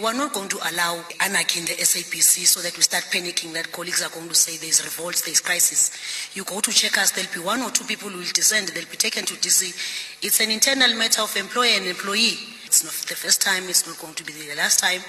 We're not going to allow anarchy in the SABC so that we start panicking that colleagues are going to say there's revolts, there's crisis. You go to check us, there'll be one or two people who will descend, they'll be taken to DC. It's an internal matter of employer and employee. It's not the first time, it's not going to be the last time.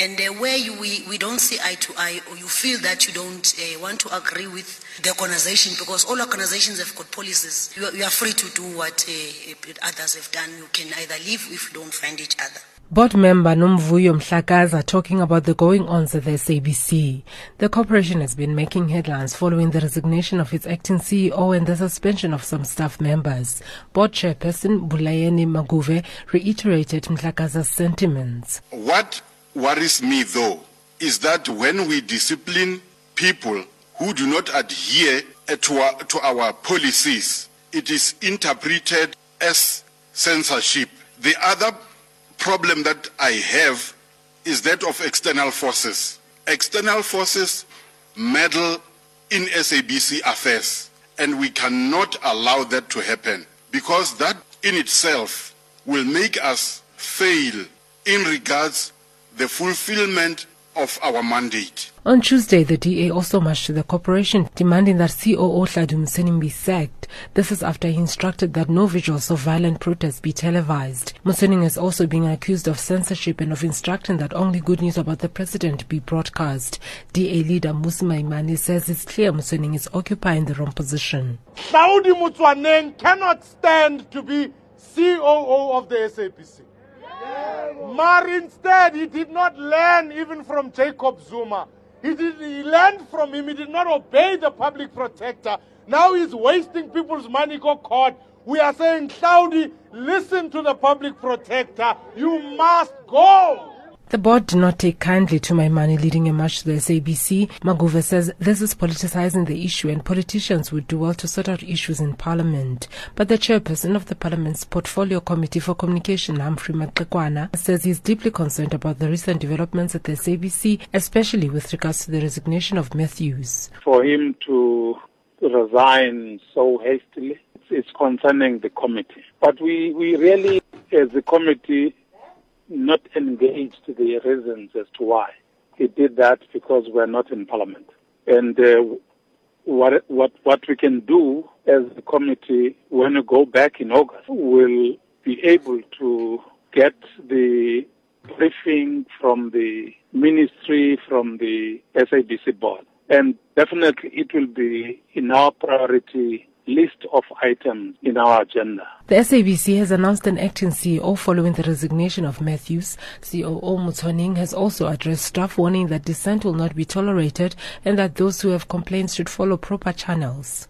And uh, where you, we, we don't see eye to eye or you feel that you don't uh, want to agree with the organization because all organizations have got policies. You are, you are free to do what uh, others have done. You can either leave if you don't find each other. Board member Nomvuyo Mhlakaza talking about the going-ons at the SABC. The corporation has been making headlines following the resignation of its acting CEO and the suspension of some staff members. Board chairperson Mbulaheni Maguvhe reiterated Mhlakaza's sentiments. What worries me though is that when we discipline people who do not adhere to our, to our policies, it is interpreted as censorship. The other problem that I have is that of external forces. External forces meddle in SABC affairs, and we cannot allow that to happen because that in itself will make us fail in regards the fulfillment of our mandate. On Tuesday, the DA also marched to the corporation demanding that COO Hlaudi Motsoeneng be sacked. This is after he instructed that no visuals of violent protests be televised. Motsoeneng is also being accused of censorship and of instructing that only good news about the president be broadcast. DA leader Mmusi Maimane says it's clear Motsoeneng is occupying the wrong position. Hlaudi Motsoeneng cannot stand to be COO of the SABC. But instead, he did not learn even from Jacob Zuma. He, did, he learned from him. He did not obey the public protector. Now he's wasting people's money, go court. We are saying, Hlaudi, listen to the public protector. You must go. The board did not take kindly to Maimane leading a march to the SABC. Maguvhe says this is politicizing the issue and politicians would do well to sort out issues in parliament. But the chairperson of the parliament's portfolio committee for communication, Humphrey Maxegwana, says he's deeply concerned about the recent developments at the SABC, especially with regards to the resignation of Matthews. For him to resign so hastily, it's concerning the committee. But we, we really, as a committee, not engaged the reasons as to why. He did that because we're not in parliament. And uh, what, what, what we can do as a committee when we go back in August, we'll be able to get the briefing from the ministry, from the SABC board. And definitely it will be in our priority list of items in our agenda. The SABC has announced an acting CEO following the resignation of Matthews. COO Motsoeneng has also addressed staff warning that dissent will not be tolerated and that those who have complaints should follow proper channels.